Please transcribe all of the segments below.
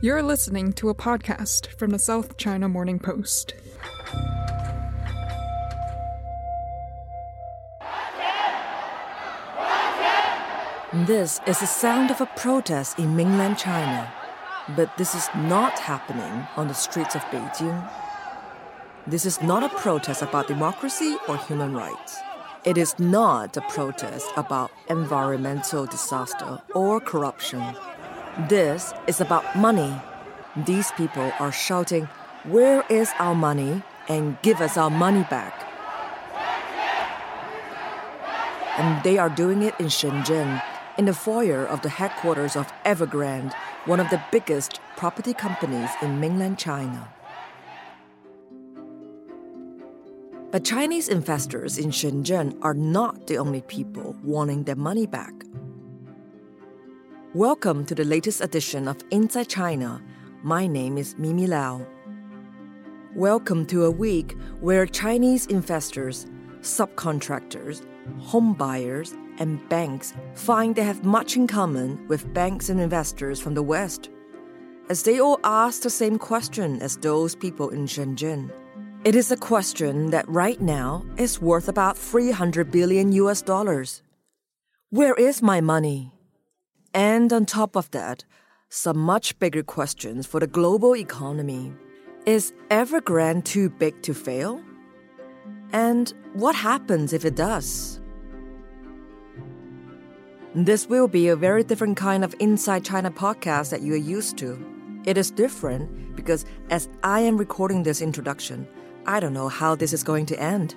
You're listening to a podcast from the South China Morning Post. This is the sound of a protest in mainland China, but this is not happening on the streets of Beijing. This is not a protest about democracy or human rights. It is not a protest about environmental disaster or corruption. This is about money. These people are shouting, Where is our money? and give us our money back. And they are doing it in Shenzhen, in the foyer of the headquarters of Evergrande, one of the biggest property companies in mainland China. But Chinese investors in Shenzhen are not the only people wanting their money back. Welcome to the latest edition of Inside China. My name is Mimi Lau. Welcome to a week where Chinese investors, subcontractors, home buyers, and banks find they have much in common with banks and investors from the West, as they all ask the same question as those people in Shenzhen. It is a question that right now is worth about 300 billion US dollars. Where is my money? And on top of that, some much bigger questions for the global economy. Is Evergrande too big to fail? And what happens if it does? This will be a very different kind of Inside China podcast that you are used to. It is different because as I am recording this introduction, I don't know how this is going to end.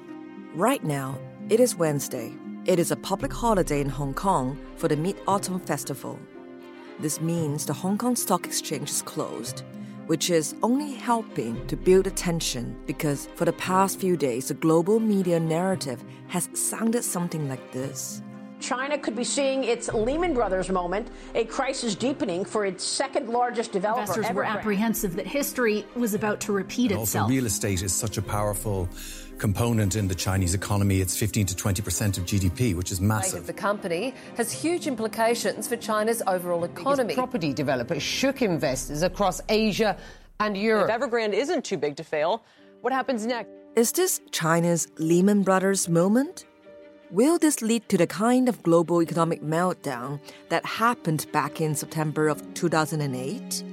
Right now, it is Wednesday. It is a public holiday in Hong Kong for the Mid Autumn Festival. This means the Hong Kong Stock Exchange is closed, which is only helping to build attention because for the past few days, the global media narrative has sounded something like this. China could be seeing its Lehman Brothers moment, a crisis deepening for its second largest developer. Investors were apprehensive that history was about to repeat Also, itself. real estate is such a powerful component in the Chinese economy. It's 15 to 20 percent of GDP, which is fate of massive. the company has huge implications for China's overall economy. property developer shook investors across Asia and Europe. If Evergrande isn't too big to fail, what happens next? Is this China's Lehman Brothers moment? Will this lead to the kind of global economic meltdown that happened back in September of 2008?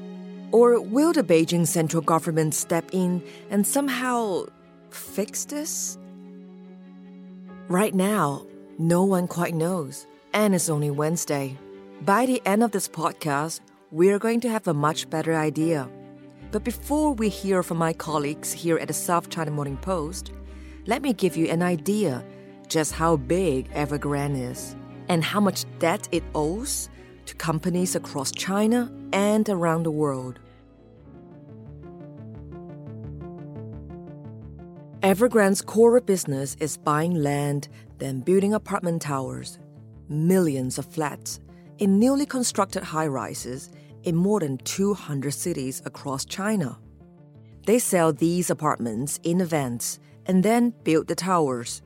Or will the Beijing central government step in and somehow fix this? Right now, no one quite knows, and it's only Wednesday. By the end of this podcast, we're going to have a much better idea. But before we hear from my colleagues here at the South China Morning Post, let me give you an idea just how big Evergrande is and how much debt it owes to companies across China and around the world. Evergrande's core business is buying land, then building apartment towers, millions of flats in newly constructed high rises in more than 200 cities across China. They sell these apartments in advance and then build the towers.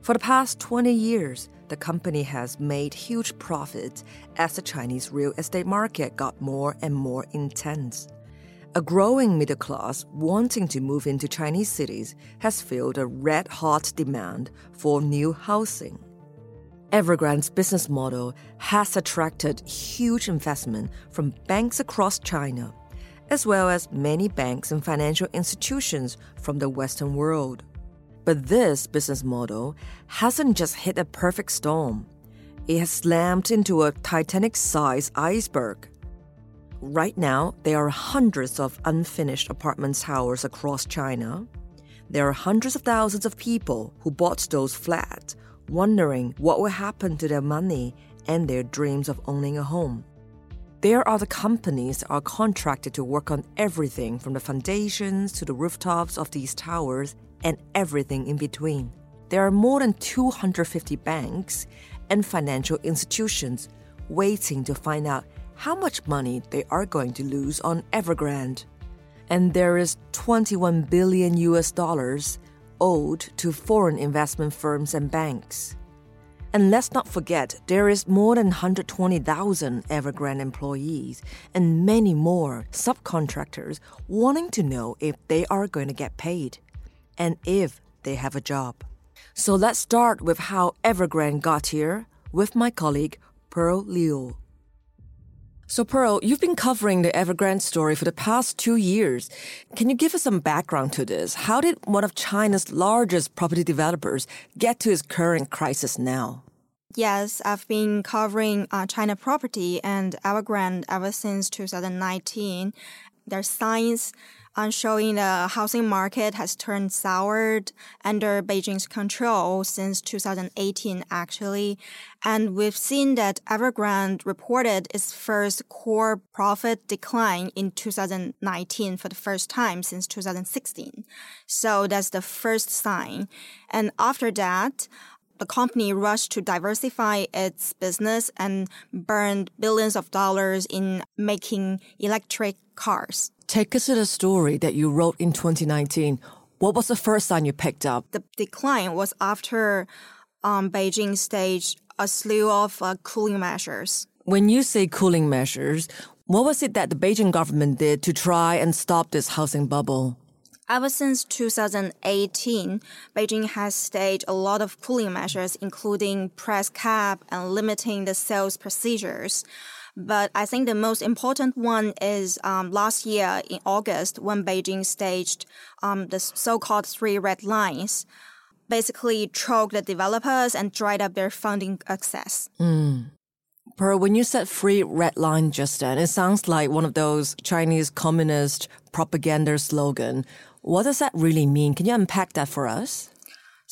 For the past 20 years, the company has made huge profits as the Chinese real estate market got more and more intense. A growing middle class wanting to move into Chinese cities has fueled a red hot demand for new housing. Evergrande's business model has attracted huge investment from banks across China, as well as many banks and financial institutions from the Western world. But this business model hasn't just hit a perfect storm. It has slammed into a Titanic sized iceberg. Right now, there are hundreds of unfinished apartment towers across China. There are hundreds of thousands of people who bought those flats, wondering what will happen to their money and their dreams of owning a home. There are the companies that are contracted to work on everything from the foundations to the rooftops of these towers and everything in between. There are more than 250 banks and financial institutions waiting to find out how much money they are going to lose on Evergrande. And there is 21 billion US dollars owed to foreign investment firms and banks. And let's not forget, there is more than 120,000 Evergrande employees and many more subcontractors wanting to know if they are going to get paid and if they have a job. So let's start with how Evergrande got here with my colleague Pearl Liu. So, Pearl, you've been covering the Evergrande story for the past two years. Can you give us some background to this? How did one of China's largest property developers get to its current crisis now? Yes, I've been covering uh, China property and Evergrande ever since 2019. There's signs on showing the housing market has turned soured under Beijing's control since 2018, actually. And we've seen that Evergrande reported its first core profit decline in 2019 for the first time since 2016. So that's the first sign. And after that, the company rushed to diversify its business and burned billions of dollars in making electric cars. Take us to the story that you wrote in 2019. What was the first sign you picked up? The decline was after um, Beijing staged a slew of uh, cooling measures. When you say cooling measures, what was it that the Beijing government did to try and stop this housing bubble? Ever since 2018, Beijing has staged a lot of cooling measures, including price cap and limiting the sales procedures. But I think the most important one is um, last year in August when Beijing staged um, the so-called three red lines, basically choked the developers and dried up their funding access. Mm. Pearl, when you said free red line just then, it sounds like one of those Chinese communist propaganda slogan. What does that really mean? Can you unpack that for us?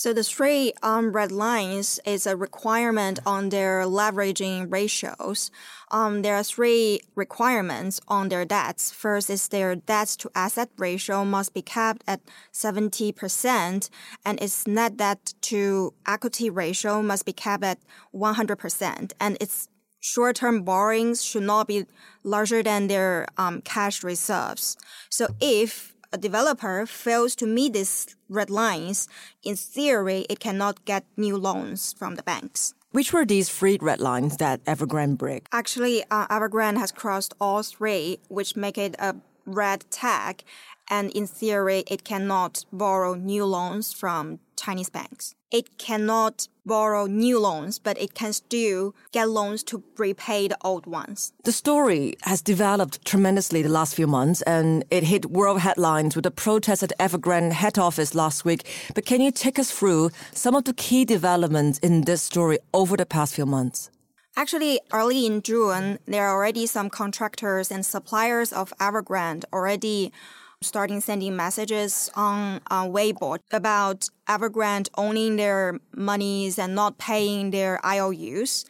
So the three um, red lines is a requirement on their leveraging ratios. Um, there are three requirements on their debts. First is their debts to asset ratio must be kept at 70% and its net debt to equity ratio must be kept at 100% and its short-term borrowings should not be larger than their um, cash reserves. So if a developer fails to meet these red lines, in theory, it cannot get new loans from the banks. Which were these three red lines that Evergrande break? Actually, uh, Evergrande has crossed all three, which make it a red tag, and in theory, it cannot borrow new loans from Chinese banks. It cannot borrow new loans, but it can still get loans to repay the old ones. The story has developed tremendously the last few months, and it hit world headlines with the protest at Evergrande head office last week. But can you take us through some of the key developments in this story over the past few months? Actually, early in June, there are already some contractors and suppliers of Evergrande already starting sending messages on, on Weibo about Evergrande owning their monies and not paying their IOUs.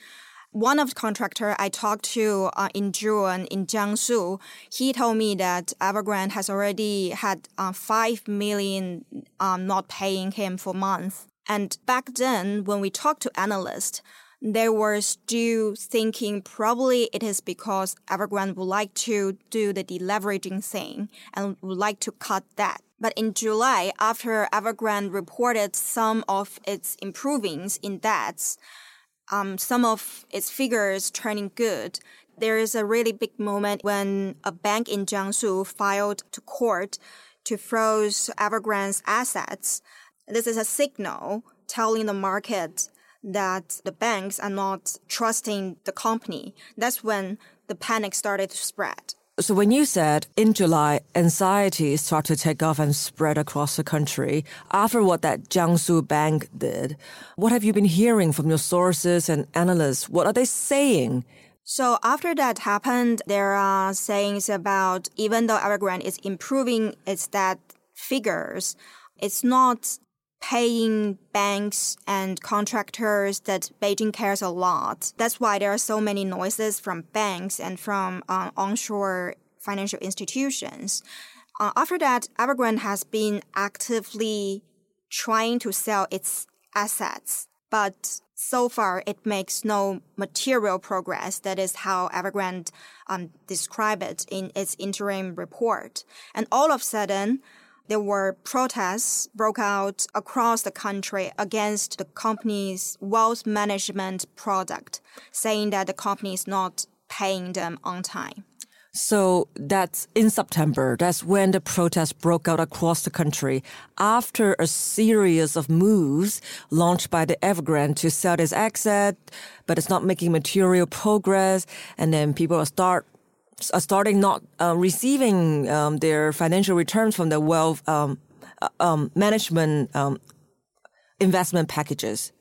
One of the contractor I talked to uh, in June in Jiangsu, he told me that Evergrande has already had uh, five million um, not paying him for months. And back then, when we talked to analysts, they were still thinking probably it is because Evergrande would like to do the deleveraging thing and would like to cut that. But in July, after Evergrande reported some of its improvings in debts, um, some of its figures turning good, there is a really big moment when a bank in Jiangsu filed to court to froze Evergrande's assets. This is a signal telling the market that the banks are not trusting the company. That's when the panic started to spread. So when you said in July, anxiety started to take off and spread across the country after what that Jiangsu bank did, what have you been hearing from your sources and analysts? What are they saying? So after that happened, there are sayings about even though Evergrande is improving its debt figures, it's not paying banks and contractors that Beijing cares a lot. That's why there are so many noises from banks and from uh, onshore financial institutions. Uh, after that, Evergrande has been actively trying to sell its assets, but so far it makes no material progress. That is how Evergrande um, described it in its interim report. And all of a sudden, there were protests broke out across the country against the company's wealth management product, saying that the company is not paying them on time. So that's in September. That's when the protests broke out across the country after a series of moves launched by the Evergrande to sell this asset, but it's not making material progress. And then people start starting not uh, receiving um, their financial returns from the wealth um, uh, um, management um, investment packages.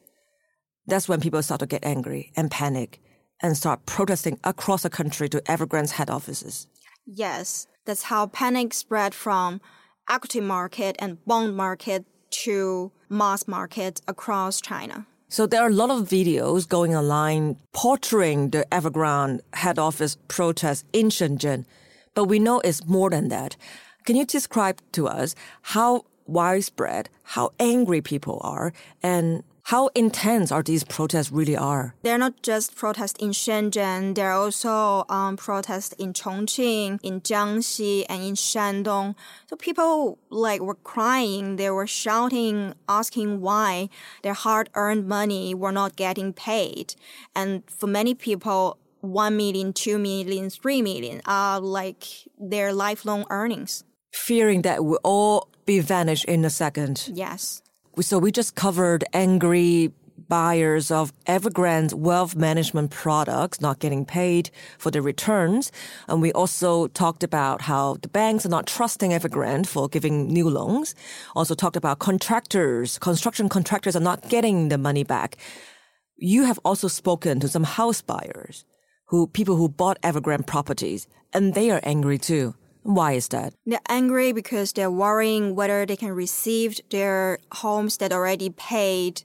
That's when people start to get angry and panic and start protesting across the country to Evergrande's head offices. Yes, that's how panic spread from equity market and bond market to mass market across China. So there are a lot of videos going online portraying the Evergrande head office protest in Shenzhen, but we know it's more than that. Can you describe to us how widespread, how angry people are, and how intense are these protests really are? They're not just protests in Shenzhen. There are also um, protests in Chongqing, in Jiangxi, and in Shandong. So people like were crying. They were shouting, asking why their hard-earned money were not getting paid. And for many people, one million, two million, three million are like their lifelong earnings. Fearing that will all be vanished in a second. Yes. So we just covered angry buyers of Evergrande's wealth management products not getting paid for the returns. And we also talked about how the banks are not trusting Evergrande for giving new loans. Also talked about contractors, construction contractors are not getting the money back. You have also spoken to some house buyers who, people who bought Evergrande properties and they are angry too. Why is that? They're angry because they're worrying whether they can receive their homes that already paid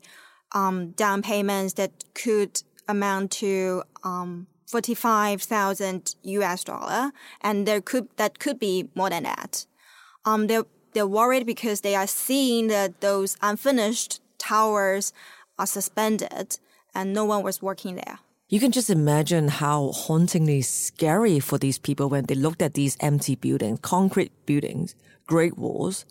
um, down payments that could amount to um, 45,000 US dollar. And there could, that could be more than that. Um, they're, they're worried because they are seeing that those unfinished towers are suspended and no one was working there. You can just imagine how hauntingly scary for these people when they looked at these empty buildings, concrete buildings, great walls,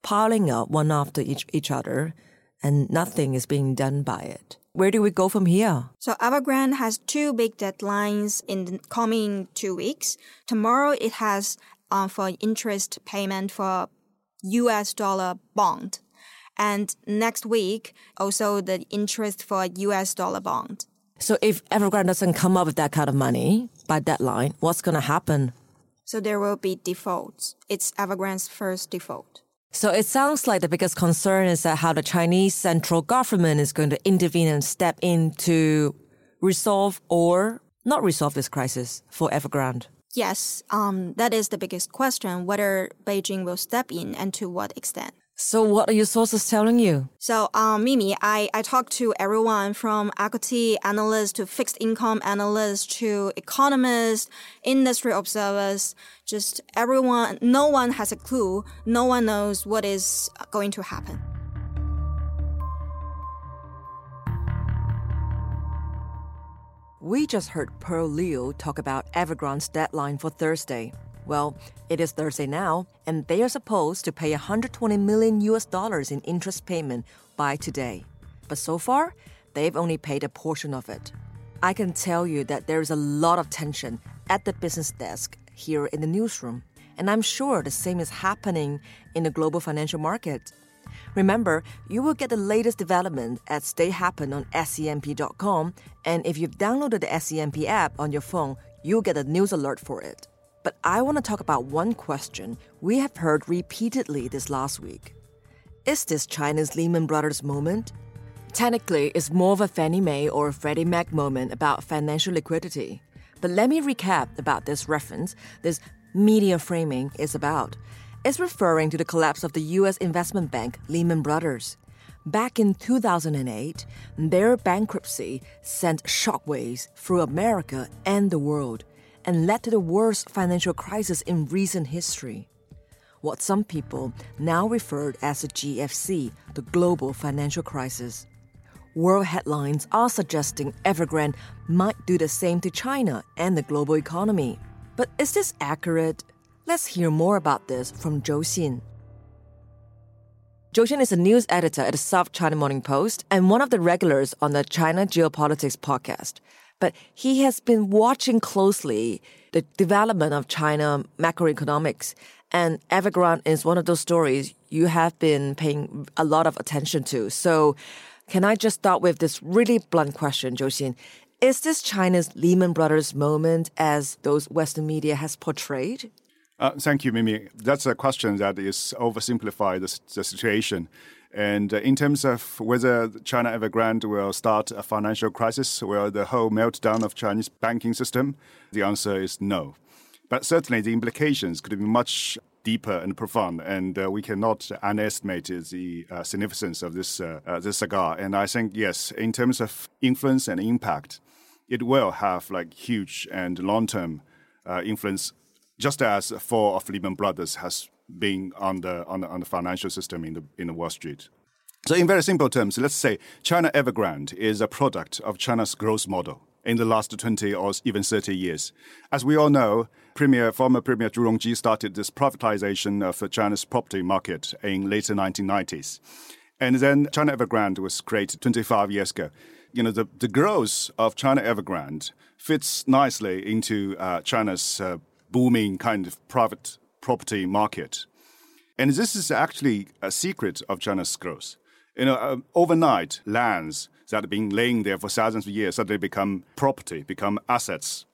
piling up one after each, each other, and nothing is being done by it. Where do we go from here? So Evergrande has two big deadlines in the coming two weeks. Tomorrow it has uh, for interest payment for US dollar bond. And next week, also the interest for US dollar bond. So if Evergrande doesn't come up with that kind of money by deadline, what's going to happen? So there will be defaults. It's Evergrande's first default. So it sounds like the biggest concern is that how the Chinese central government is going to intervene and step in to resolve or not resolve this crisis for Evergrande. Yes, um, that is the biggest question, whether Beijing will step in and to what extent. So what are your sources telling you? So, um, Mimi, I, I talked to everyone from equity analysts to fixed income analysts to economists, industry observers, just everyone, no one has a clue. No one knows what is going to happen. We just heard Pearl Liu talk about Evergrande's deadline for Thursday. Well, it is Thursday now, and they are supposed to pay 120 million US dollars in interest payment by today. But so far, they've only paid a portion of it. I can tell you that there is a lot of tension at the business desk here in the newsroom, and I'm sure the same is happening in the global financial market. Remember, you will get the latest development at Stay Happen on SCMP.com, and if you've downloaded the SCMP app on your phone, you'll get a news alert for it. But I want to talk about one question we have heard repeatedly this last week. Is this China's Lehman Brothers moment? Technically, it's more of a Fannie Mae or Freddie Mac moment about financial liquidity. But let me recap about this reference this media framing is about. It's referring to the collapse of the US investment bank Lehman Brothers. Back in 2008, their bankruptcy sent shockwaves through America and the world and led to the worst financial crisis in recent history. What some people now refer as the GFC, the global financial crisis. World headlines are suggesting Evergrande might do the same to China and the global economy. But is this accurate? Let's hear more about this from Zhou Xin. Zhou Xin is a news editor at the South China Morning Post and one of the regulars on the China Geopolitics podcast. But he has been watching closely the development of China macroeconomics. And Evergrande is one of those stories you have been paying a lot of attention to. So, can I just start with this really blunt question, Zhou Xin? Is this China's Lehman Brothers moment as those Western media has portrayed? Uh, thank you, Mimi. That's a question that is oversimplified the, the situation. And uh, in terms of whether China Evergrande will start a financial crisis or the whole meltdown of Chinese banking system, the answer is no. But certainly the implications could be much deeper and profound, and uh, we cannot underestimate the uh, significance of this uh, uh, this saga. And I think yes, in terms of influence and impact, it will have like huge and long term influence just as fall of Lehman Brothers has been on the, on the, on the financial system in the, in the Wall Street. So, in very simple terms, let's say China Evergrande is a product of China's growth model in the last 20 or even 30 years. As we all know, Premier, former Premier Zhu Rongji started this privatization of China's property market in later 1990s. And then China Evergrande was created 25 years ago. You know, the, the growth of China Evergrande fits nicely into uh, China's uh, booming kind of private property market. And this is actually a secret of China's growth. You know, uh, overnight, lands that have been laying there for thousands of years suddenly become property, become assets.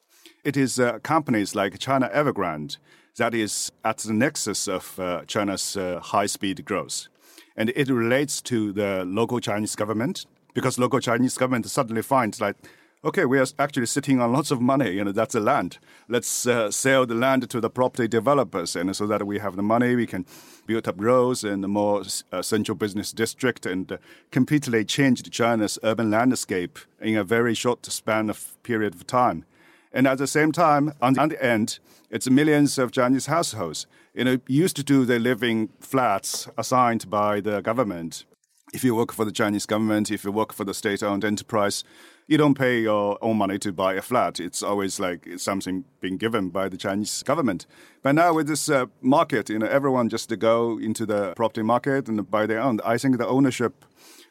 It is uh, companies like China Evergrande that is at the nexus of uh, China's uh, high-speed growth. And it relates to the local Chinese government because local Chinese government suddenly finds like okay, we are actually sitting on lots of money. You know, that's the land. Let's uh, sell the land to the property developers, and so that we have the money, we can build up roads and a more uh, central business district, and uh, completely change China's urban landscape in a very short span of period of time. And at the same time, on the, on the end, it's millions of Chinese households. You know, used to do they live in flats assigned by the government. If you work for the Chinese government, if you work for the state-owned enterprise, you don't pay your own money to buy a flat. It's always like it's something being given by the Chinese government. But now with this uh, market, you know, everyone just to go into the property market and buy their own. I think the ownership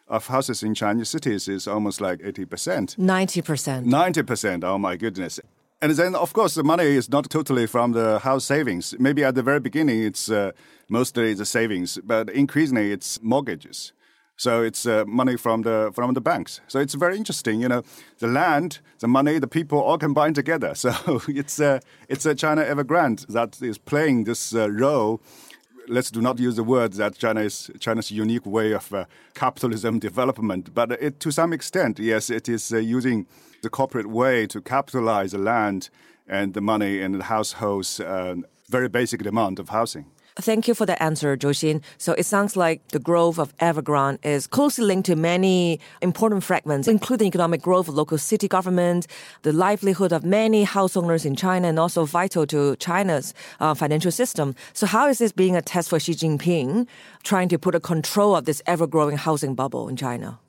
of houses in Chinese cities is almost like 80%. 90%. 90%. Oh my goodness. And then, of course, the money is not totally from the house savings. Maybe at the very beginning, it's uh, mostly the savings, but increasingly, it's mortgages. So it's uh, money from the from the banks. So it's very interesting. You know, the land, the money, the people all combined together. So it's uh, it's a China Evergrande that is playing this uh, role. Let's do not use the word that China is China's unique way of uh, capitalism development, but it, to some extent, yes, it is uh, using the corporate way to capitalize the land and the money and the households' uh, very basic demand of housing. Thank you for the answer, Xin. So it sounds like the growth of Evergrande is closely linked to many important fragments, including economic growth of local city government, the livelihood of many house owners in China, and also vital to China's uh, financial system. So how is this being a test for Xi Jinping trying to put a control of this ever-growing housing bubble in China?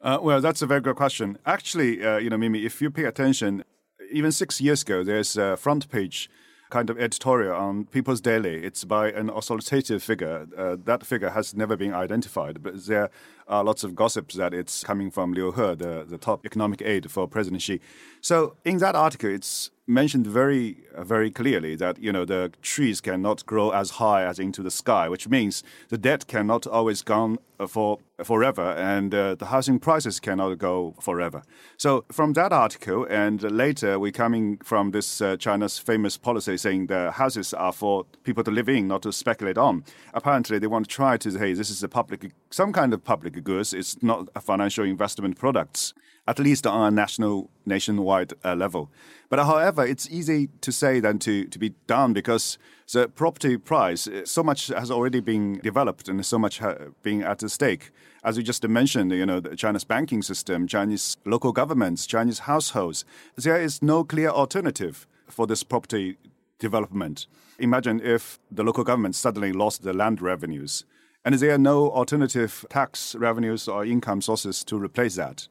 Uh, well, that's a very good question. Actually, uh, you know, Mimi, if you pay attention, even six years ago, there's a front page kind of editorial on People's Daily. It's by an authoritative figure. Uh, that figure has never been identified, but there are lots of gossips that it's coming from Liu He, the, the top economic aide for President Xi. So in that article, it's mentioned very, uh, very clearly that you know the trees cannot grow as high as into the sky, which means the debt cannot always go uh, for forever, and uh, the housing prices cannot go forever. So from that article, and later we're coming from this uh, China's famous policy saying the houses are for people to live in, not to speculate on. Apparently, they want to try to say hey, this is a public, some kind of public goods. It's not a financial investment products. at least on a national, nationwide uh, level. But however, it's easy to say than to, to be done because the property price, uh, so much has already been developed and so much ha- being at stake. As you just mentioned, you know, China's banking system, Chinese local governments, Chinese households, there is no clear alternative for this property development. Imagine if the local government suddenly lost the land revenues and there are no alternative tax revenues or income sources to replace that.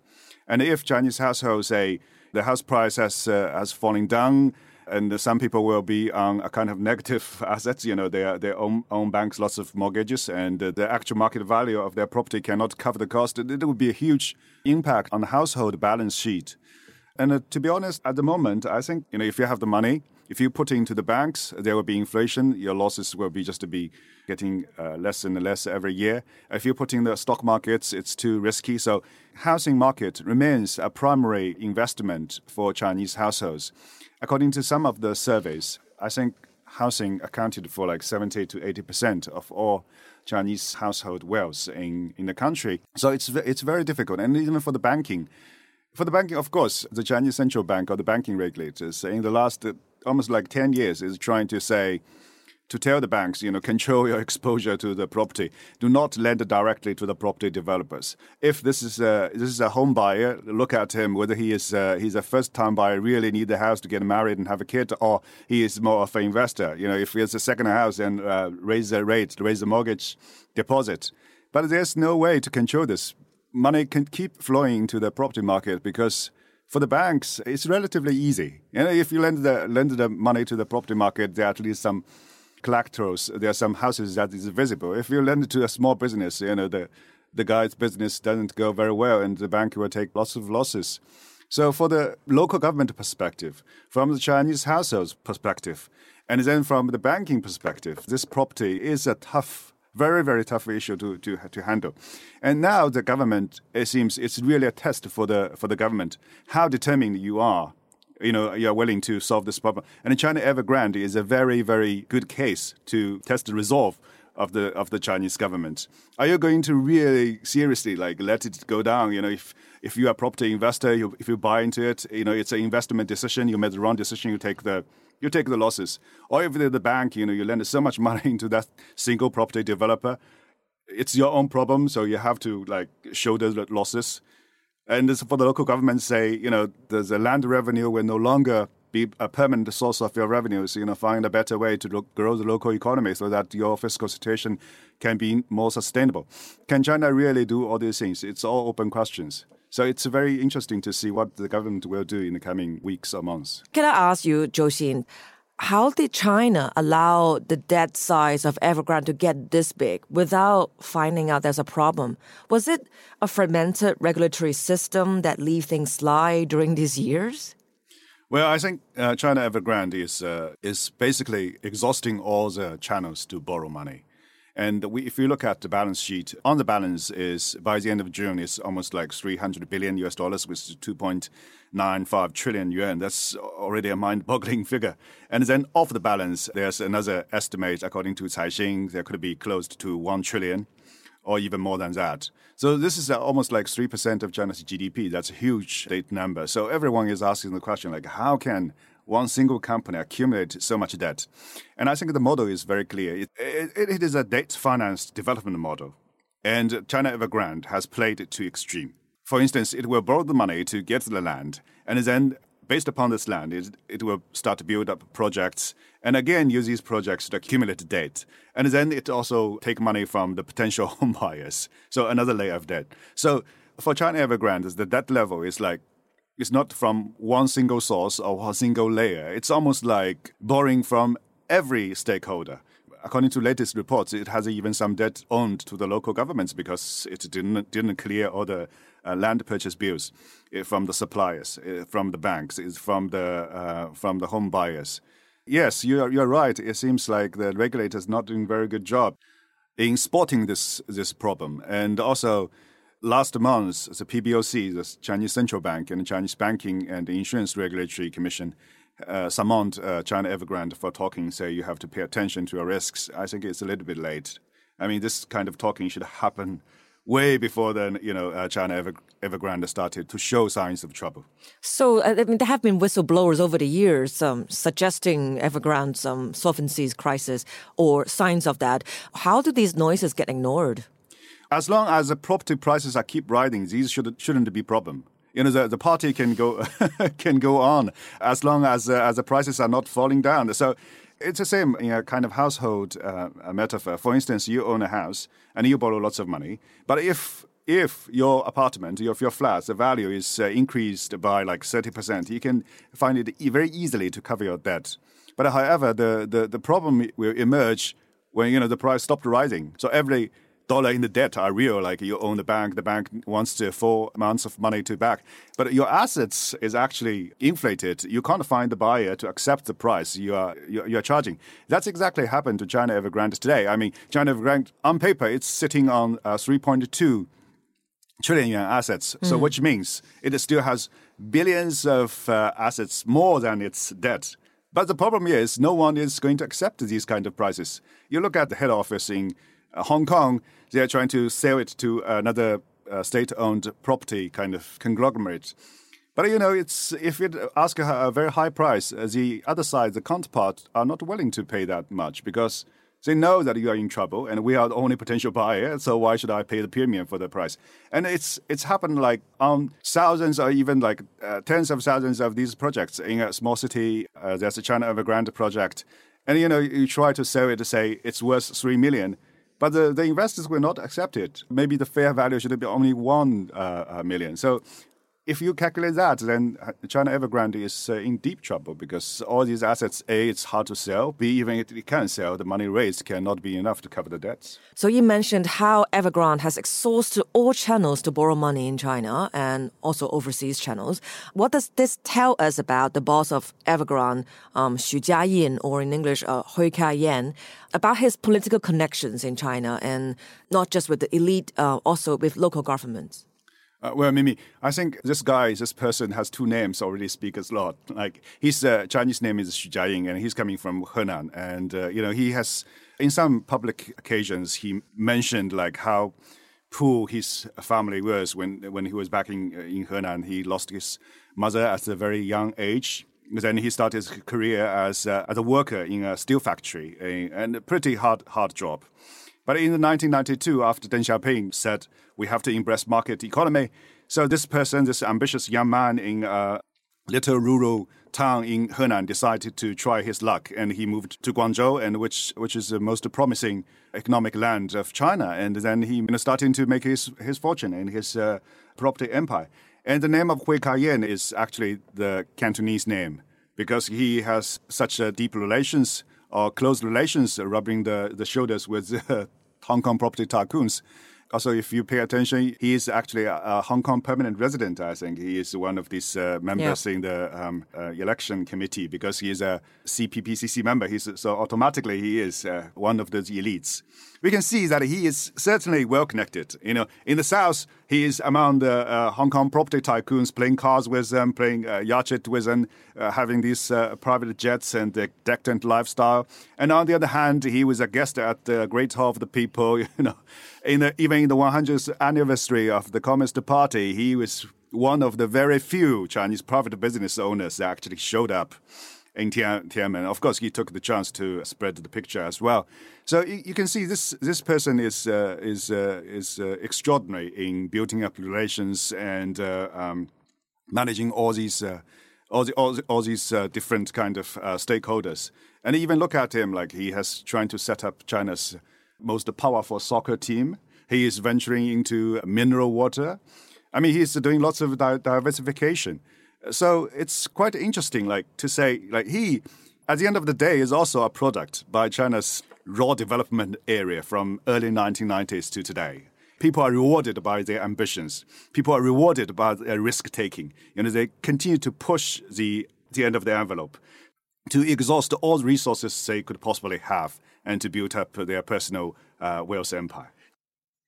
And if Chinese households say the house price has uh, has fallen down, and some people will be on a kind of negative assets, you know, they they own, own banks lots of mortgages, and uh, the actual market value of their property cannot cover the cost. It, it would be a huge impact on the household balance sheet. And uh, to be honest, at the moment, I think you know if you have the money, if you put into the banks, there will be inflation. Your losses will be just to be getting uh, less and less every year. If you put in the stock markets, it's too risky. So, housing market remains a primary investment for Chinese households. According to some of the surveys, I think housing accounted for like 70 to 80 percent of all Chinese household wealth in, in the country. So it's it's very difficult, and even for the banking. For the banking, of course, the Chinese central bank or the banking regulators in the last almost like 10 years is trying to say, to tell the banks, you know, control your exposure to the property. Do not lend directly to the property developers. If this is a this is a home buyer, look at him whether he is uh, he's a first time buyer, really need the house to get married and have a kid, or he is more of an investor. You know, if it's a second house, then uh, raise the rate, raise the mortgage deposit. But there's no way to control this money can keep flowing to the property market because for the banks, it's relatively easy. You know, if you lend the lend the money to the property market, there are at least some collaterals. There are some houses that is visible. If you lend it to a small business, you know the the guy's business doesn't go very well, and the bank will take lots of losses. So, for the local government perspective, from the Chinese households perspective, and then from the banking perspective, this property is a tough very, very tough issue to, to, to handle. And now the government, it seems it's really a test for the, for the government, how determined you are you know, you're willing to solve this problem. And China Evergrande is a very, very good case to test the resolve of the of the Chinese government. Are you going to really seriously like let it go down? You know, if if you are a property investor, you, if you buy into it, you know, it's an investment decision. You made the wrong decision. You take the you take the losses. Or if the bank, you know, you lend so much money into that single property developer, it's your own problem. So you have to like show the losses. And for the local government, say, you know, there's a land revenue will no longer be a permanent source of your revenues. You know, find a better way to lo- grow the local economy so that your fiscal situation can be more sustainable. Can China really do all these things? It's all open questions. So it's very interesting to see what the government will do in the coming weeks or months. Can I ask you, Zhou how did China allow the debt size of Evergrande to get this big without finding out there's a problem? Was it a fragmented regulatory system that leave things slide during these years? Well, I think uh, China Evergrande is uh, is basically exhausting all the channels to borrow money. And we, if you look at the balance sheet, on the balance is by the end of June, it's almost like 300 billion US dollars, which is 2.95 trillion yuan. That's already a mind-boggling figure. And then off the balance, there's another estimate according to Caixin, there could be close to 1 trillion or even more than that. So this is uh, almost like 3% of China's GDP. That's a huge state number. So everyone is asking the question like, how can one single company accumulate so much debt. And I think the model is very clear. It, it, it is a debt financed development model. And China Evergrande has played it to extreme. For instance, it will borrow the money to get the land, and then based upon this land, it, it will start to build up projects and again use these projects to accumulate debt. And then it also take money from the potential home buyers. So another layer of debt. So for China Evergrande, the debt level is like it's not from one single source or a single layer. It's almost like borrowing from every stakeholder. According to latest reports, it has even some debt owned to the local governments because it didn't didn't clear all the uh, land purchase bills uh, from the suppliers, uh, from the banks, from the uh, from the home buyers. Yes, you're you're right. It seems like the regulators not doing a very good job in spotting this this problem, and also last month, the PBOC, the Chinese Central Bank, and the Chinese Banking and Insurance Regulatory Commission uh, summoned uh, China Evergrande for talking, say you have to pay attention to your risks. I think it's a little bit late. I mean, this kind of talking should happen way before then, you know, uh, China Ever, Evergrande started to show signs of trouble. So, uh, I mean, there have been whistleblowers over the years um, suggesting Evergrande's um, solvency crisis or signs of that. How do these noises get ignored? As long as the property prices are keep rising, these should, shouldn't be problem. You know, the, the party can go can go on as long as uh, as the prices are not falling down. So it's the same you know, kind of household uh, metaphor. For instance, you own a house and you borrow lots of money, but if if your apartment, if your flat, the value is uh, increased by like 30%, you can find it very easily to cover your debt. But however, the, the, the problem will emerge when, you know, the price stopped rising. So every dollar in the debt are real. Like you own the bank, the bank wants to four months of money to back, but your assets is actually inflated. You can't find the buyer to accept the price you are you are charging. That's exactly happened to China Evergrande today. I mean, China Evergrande on paper it's sitting on uh, 3.2 trillion yuan assets. Mm. So which means it still has billions of uh, assets more than its debt. But the problem is, no one is going to accept these kind of prices. You look at the head office in Hong Kong, they are trying to sell it to another uh, state-owned property kind of conglomerate. But you know, it's if you ask a, a very high price, uh, the other side, the counterpart, are not willing to pay that much because they know that you are in trouble and we are the only potential buyer. So why should I pay the premium for the price? And it's it's happened like on thousands or even like uh, tens of thousands of these projects in a small city. Uh, there's a China Evergrande project, and you know you try to sell it to say it's worth three million but the, the investors will not accept it. Maybe the fair value should be only one uh, million. So if you calculate that, then China Evergrande is uh, in deep trouble because all these assets, A, it's hard to sell. B, even if it can sell, the money raised cannot be enough to cover the debts. So you mentioned how Evergrande has exhausted all channels to borrow money in China and also overseas channels. What does this tell us about the boss of Evergrande, um, Xu Jiayin, or in English, uh, Hui Ka-yan, about his political connections in China and not just with the elite, uh, also with local governments? Uh, well, Mimi, I think this guy, this person has two names already speak a lot. Like his uh, Chinese name is Xu Jiayin, and he's coming from Henan. And, uh, you know, he has, in some public occasions, he mentioned like how poor his family was when, when he was back in, uh, in Henan. He lost his mother at a very young age. Then he started his career as, uh, as a worker in a steel factory, a, and a pretty hard, hard job. But in 1992, after Deng Xiaoping said we have to embrace market economy, so this person, this ambitious young man in a little rural town in Henan, decided to try his luck, and he moved to Guangzhou, and which which is the most promising economic land of China, and then he you know, started to make his his fortune in his uh, property empire. And the name of Hui Ka-yan is actually the Cantonese name because he has such uh, deep relations or close relations, uh, rubbing the, the shoulders with uh, Hong Kong property tycoons. Also, if you pay attention, he is actually a, a Hong Kong permanent resident. I think he is one of these uh, members yeah. in the um, uh, election committee because he is a CPPCC member. He's so automatically he is uh, one of those elites. We can see that he is certainly well connected. You know, in the south, he is among the uh, Hong Kong property tycoons, playing cards with them, playing uh, yacht with them, uh, having these uh, private jets and the decadent lifestyle. And on the other hand, he was a guest at the Great Hall of the People. You know, in the, even in the 100th anniversary of the Communist Party, he was one of the very few Chinese private business owners that actually showed up in Tiananmen. Of course, he took the chance to spread the picture as well. So you can see this this person is uh, is uh, is uh, extraordinary in building up relations and uh, um, managing all these. Uh, all, the, all, all, these uh, different kind of stakeholders, and even look at him like he has trying to set up China's most powerful soccer team. He is venturing into mineral water. I mean, he's doing lots of di- diversification. So it's quite interesting, like to say, like he, at the end of the day, is also a product by China's raw development area from early 1990s to today. People are rewarded by their ambitions. People are rewarded by their risk taking. You know, they continue to push the the end of the envelope to exhaust all the resources they could possibly have and to build up their personal uh, wealth empire.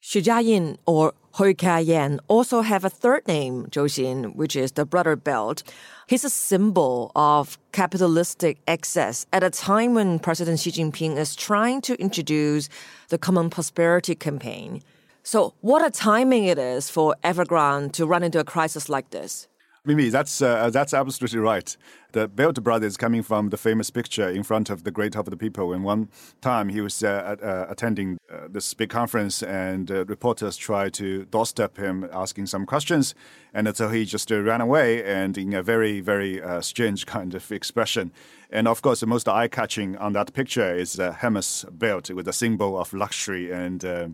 Xu Jiayin or Ka-yan also have a third name, Zhou Xin, which is the brother belt. He's a symbol of capitalistic excess at a time when President Xi Jinping is trying to introduce the Common Prosperity Campaign. So, what a timing it is for Evergrande to run into a crisis like this. Mimi, that's uh, that's absolutely right. The Belt brothers coming from the famous picture in front of the Great Hall of the People. And one time he was uh, uh, attending uh, this big conference, and uh, reporters tried to doorstep him, asking some questions, and so he just uh, ran away, and in a very very strange kind of expression. And of course, the most eye-catching on that picture is the Hermes belt with a symbol of luxury and. Uh,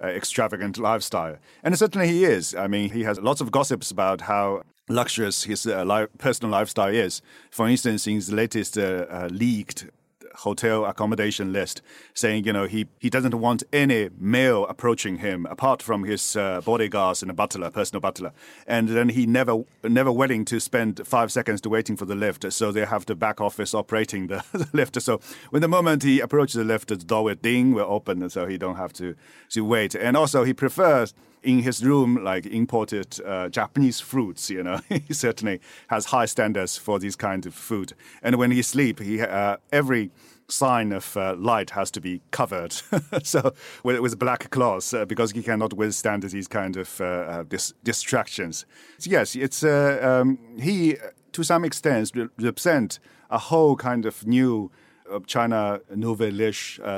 extravagant lifestyle. And certainly he is. I mean, he has lots of gossips about how luxurious his uh, personal lifestyle is. For instance, in his latest uh, uh, leaked hotel accommodation list, saying you know he, he doesn't want any male approaching him apart from his uh, bodyguards and a butler, personal butler, and then he never never willing to spend five seconds to waiting for the lift, so they have the back office operating the, the lift. So when the moment he approaches the lift, the door will ding, will open, so he don't have to to wait. And also he prefers in his room like imported uh, Japanese fruits. You know, he certainly has high standards for these kinds of food. And when he sleep, he uh, every sign of uh, light has to be covered, so with, with black cloth uh, because he cannot withstand these kind of uh, uh, dis- distractions. So yes, it's um, he to some extent represent a whole kind of new. China Nouvelle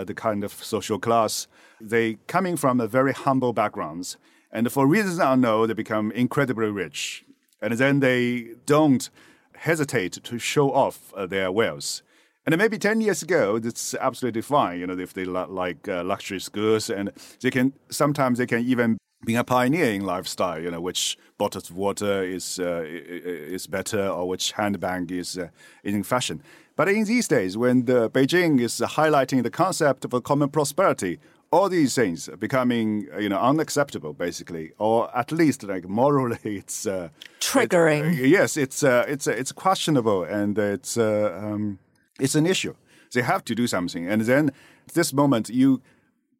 the kind of social class, they coming from a very humble backgrounds and for reasons unknown, they become incredibly rich. And then they don't hesitate to show off uh, their wealth. And maybe 10 years ago, that's absolutely fine, you know, if they like uh, luxury goods and they can, sometimes they can even be a pioneer in lifestyle, you know, which bottled water is, uh, is better or which handbag is uh, in fashion. But in these days, when the Beijing is highlighting the concept of a common prosperity, all these things are becoming you know unacceptable basically or at least like morally it's uh, triggering. it, uh, yes it's uh, it's uh, it's questionable and it's uh, um, it's an issue. They have to do something. And then at this moment you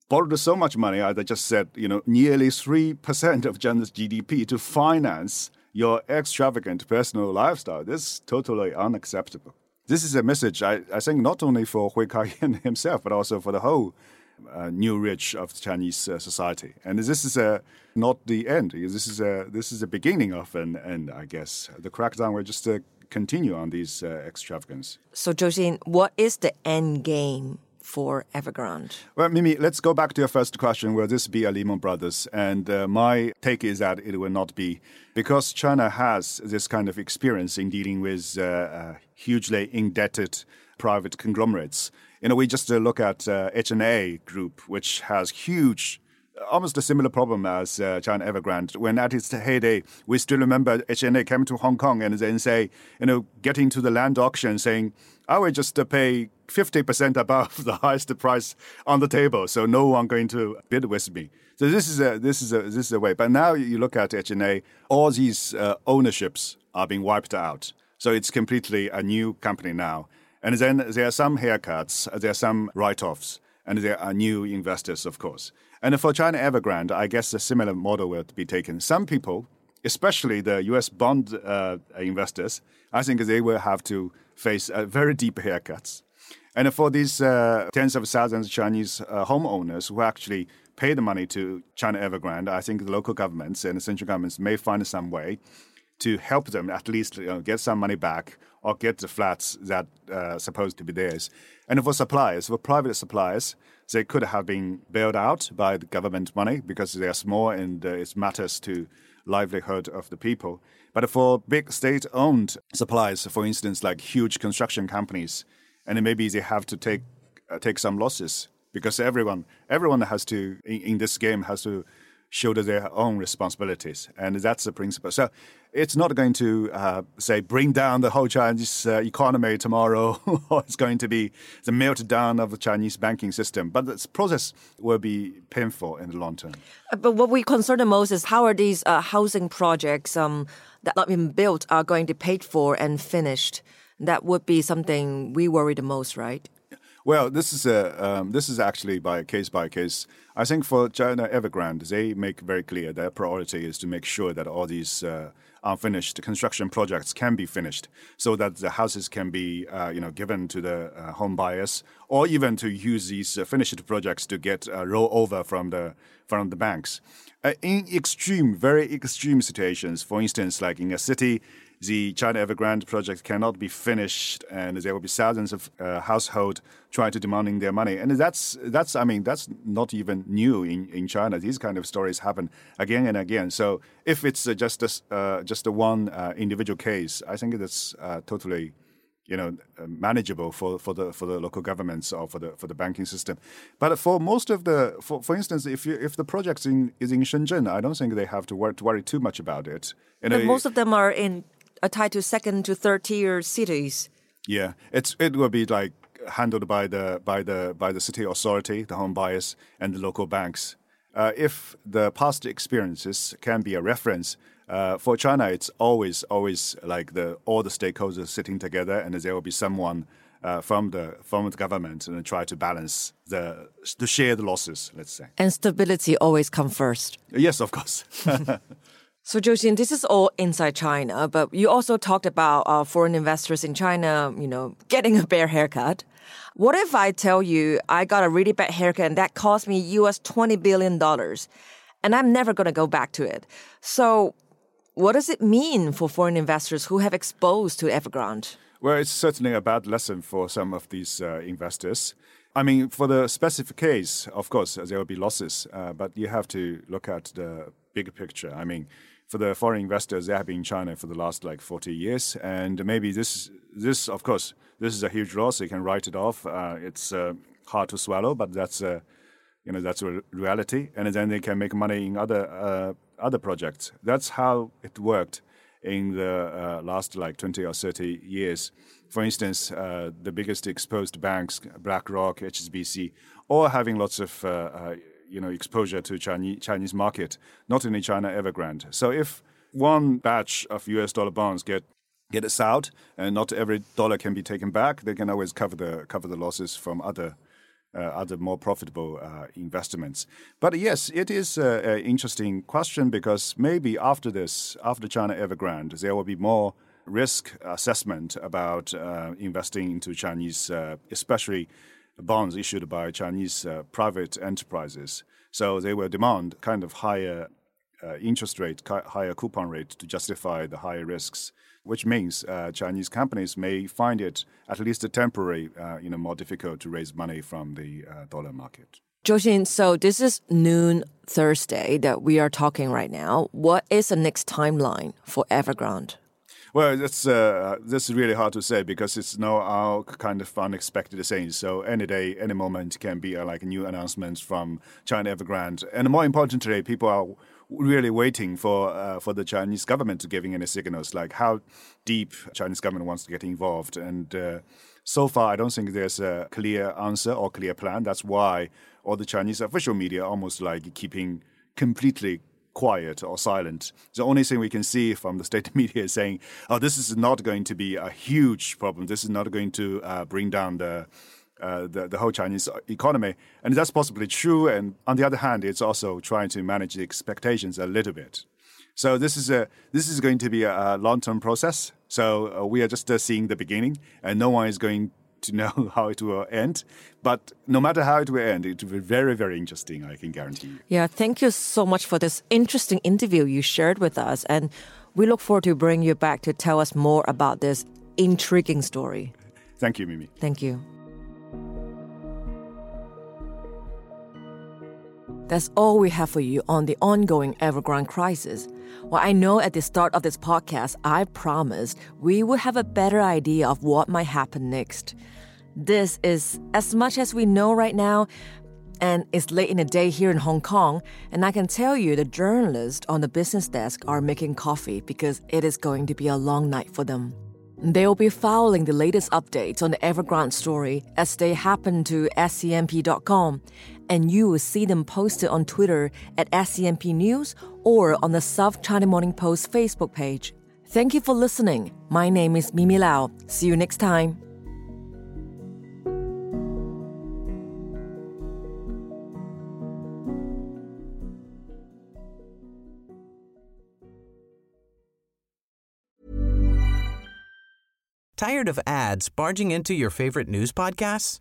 borrowed so much money as i just said you know nearly 3% of China's gdp to finance your extravagant personal lifestyle. This is totally unacceptable. This is a message I, I think not only for Hui Ka-yan himself but also for the whole new rich of the Chinese uh, society. And this is uh, not the end. This is a this is the beginning of an end, I guess. The crackdown will just uh, continue on these uh, extravagance. So, Zhou what is the end game? For Evergrande? Well, Mimi, let's go back to your first question. Will this be a Lehman Brothers? And uh, my take is that it will not be, because China has this kind of experience in dealing with hugely indebted private conglomerates you know, we just uh, look at uh, HNA Group, which has huge almost a similar problem as uh, China Evergrande. When at its heyday, we still remember HNA came to Hong Kong and then say, you know, getting to the land auction saying, I will just uh, pay 50% above the highest price on the table, so no one going to bid with me. So this is a this is a this is a way. But now you look at HNA, all these uh, ownerships are being wiped out. So it's completely a new company now. And then there are some haircuts, there are some write offs, and there are new investors, of course. And for China Evergrande, I guess a similar model will be taken. Some people, especially the US bond uh, investors, I think they will have to face uh, very deep haircuts. And for these uh, tens of thousands of Chinese uh, homeowners who actually pay the money to China Evergrande, I think the local governments and the central governments may find some way to help them at least you know, get some money back or get the flats that uh, supposed to be theirs. And for suppliers, for private suppliers, they could have been bailed out by the government money because they are small and uh, it matters to livelihood of the people. But for big state-owned suppliers, for instance, like huge construction companies, and maybe they have to take uh, take some losses because everyone everyone has to in, in this game has to shoulder their own responsibilities, and that's the principle. So it's not going to uh, say bring down the whole Chinese uh, economy tomorrow, or it's going to be the meltdown of the Chinese banking system. But this process will be painful in the long term. Uh, but what we concern the most is how are these uh, housing projects um, that have been built are going to be paid for and finished? That would be something we worry the most, right? Well, this is a um, this is actually by case by case. I think for China Evergrande, they make very clear their priority is to make sure that all these uh, unfinished construction projects can be finished, so that the houses can be uh, you know given to the uh, home buyers, or even to use these uh, finished projects to get uh, roll over from the from the banks. Uh, in extreme, very extreme situations, for instance, like in a city the China Evergrande project cannot be finished, and there will be thousands of uh, households trying to demanding their money. And that's that's I mean that's not even new in, in China. These kind of stories happen again and again. So if it's uh, just a, uh, just a one uh, individual case, I think that's uh, totally you know uh, manageable for, for the for the local governments or for the for the banking system. But for most of the for, for instance, if you, if the project in, is in Shenzhen, I don't think they have to worry, to worry too much about it. You know, but most of them are in tied to second to third tier cities. Yeah, it's it will be like handled by the by the by the city authority, the home buyers, and the local banks. Uh, if the past experiences can be a reference uh, for China, it's always always like the all the stakeholders sitting together, and there will be someone uh, from the from the government and try to balance the to share the losses. Let's say. And stability always come first. Yes, of course. So, Zhou this is all inside China, but you also talked about uh, foreign investors in China, you know, getting a bear haircut. What if I tell you I got a really bad haircut and that cost me US $20 billion and I'm never going to go back to it? So, what does it mean for foreign investors who have exposed to Evergrande? Well, it's certainly a bad lesson for some of these uh, investors. I mean, for the specific case, of course, there will be losses, uh, but you have to look at the bigger picture. I mean, for the foreign investors, they have been in China for the last like 40 years, and maybe this, this of course, this is a huge loss. They can write it off. Uh, it's uh, hard to swallow, but that's a, you know, that's a reality. And then they can make money in other uh, other projects. That's how it worked in the uh, last like 20 or 30 years. For instance, uh, the biggest exposed banks, BlackRock, HSBC, all having lots of uh, you know exposure to Chinese Chinese market, not only China Evergrande. So if one batch of U.S. dollar bonds get get us out, and not every dollar can be taken back, they can always cover the cover the losses from other. Uh, other more profitable uh, investments. But yes, it is an interesting question because maybe after this, after China Evergrande, there will be more risk assessment about uh, investing into Chinese, uh, especially bonds issued by Chinese uh, private enterprises. So they will demand kind of higher uh, interest rate, higher coupon rate to justify the higher risks, which means uh, Chinese companies may find it at least a temporary, uh, you know, more difficult to raise money from the uh, dollar market. Zhou so this is noon Thursday that we are talking right now. What is the next timeline for Evergrande? Well, that's uh, that's really hard to say because it's now our kind of unexpected things. So any day, any moment can be uh, like a new announcement from China Evergrande, and more importantly, people are really waiting for uh, for the Chinese government to giving any signals, like how deep Chinese government wants to get involved. And uh, so far, I don't think there's a clear answer or clear plan. That's why all the Chinese official media almost like keeping completely quiet or silent. The only thing we can see from the state media is saying, "Oh, this is not going to be a huge problem. This is not going to uh, bring down the." Uh, the, the whole Chinese economy. And that's possibly true. And on the other hand, it's also trying to manage the expectations a little bit. So this is a this is going to be a, long term process. So uh, we are just uh, seeing the beginning, and no one is going to know how it will end. But no matter how it will end, it will be very, very interesting, I can guarantee you. Yeah, thank you so much for this interesting interview you shared with us. And we look forward to bringing you back to tell us more about this intriguing story. Thank you, Mimi. Thank you. That's all we have for you on the ongoing Evergrande crisis. Well, I know at the start of this podcast, I promised we would have a better idea of what might happen next. This is as much as we know right now, and it's late in the day here in Hong Kong, and I can tell you the journalists on the business desk are making coffee because it is going to be a long night for them. They'll be following the latest updates on the Evergrande story as they happen to SCMP.com, and you will see them posted on Twitter at SCMP News or on the South China Morning Post Facebook page. Thank you for listening. My name is Mimi Lau. See you next time. Tired of ads barging into your favorite news podcasts?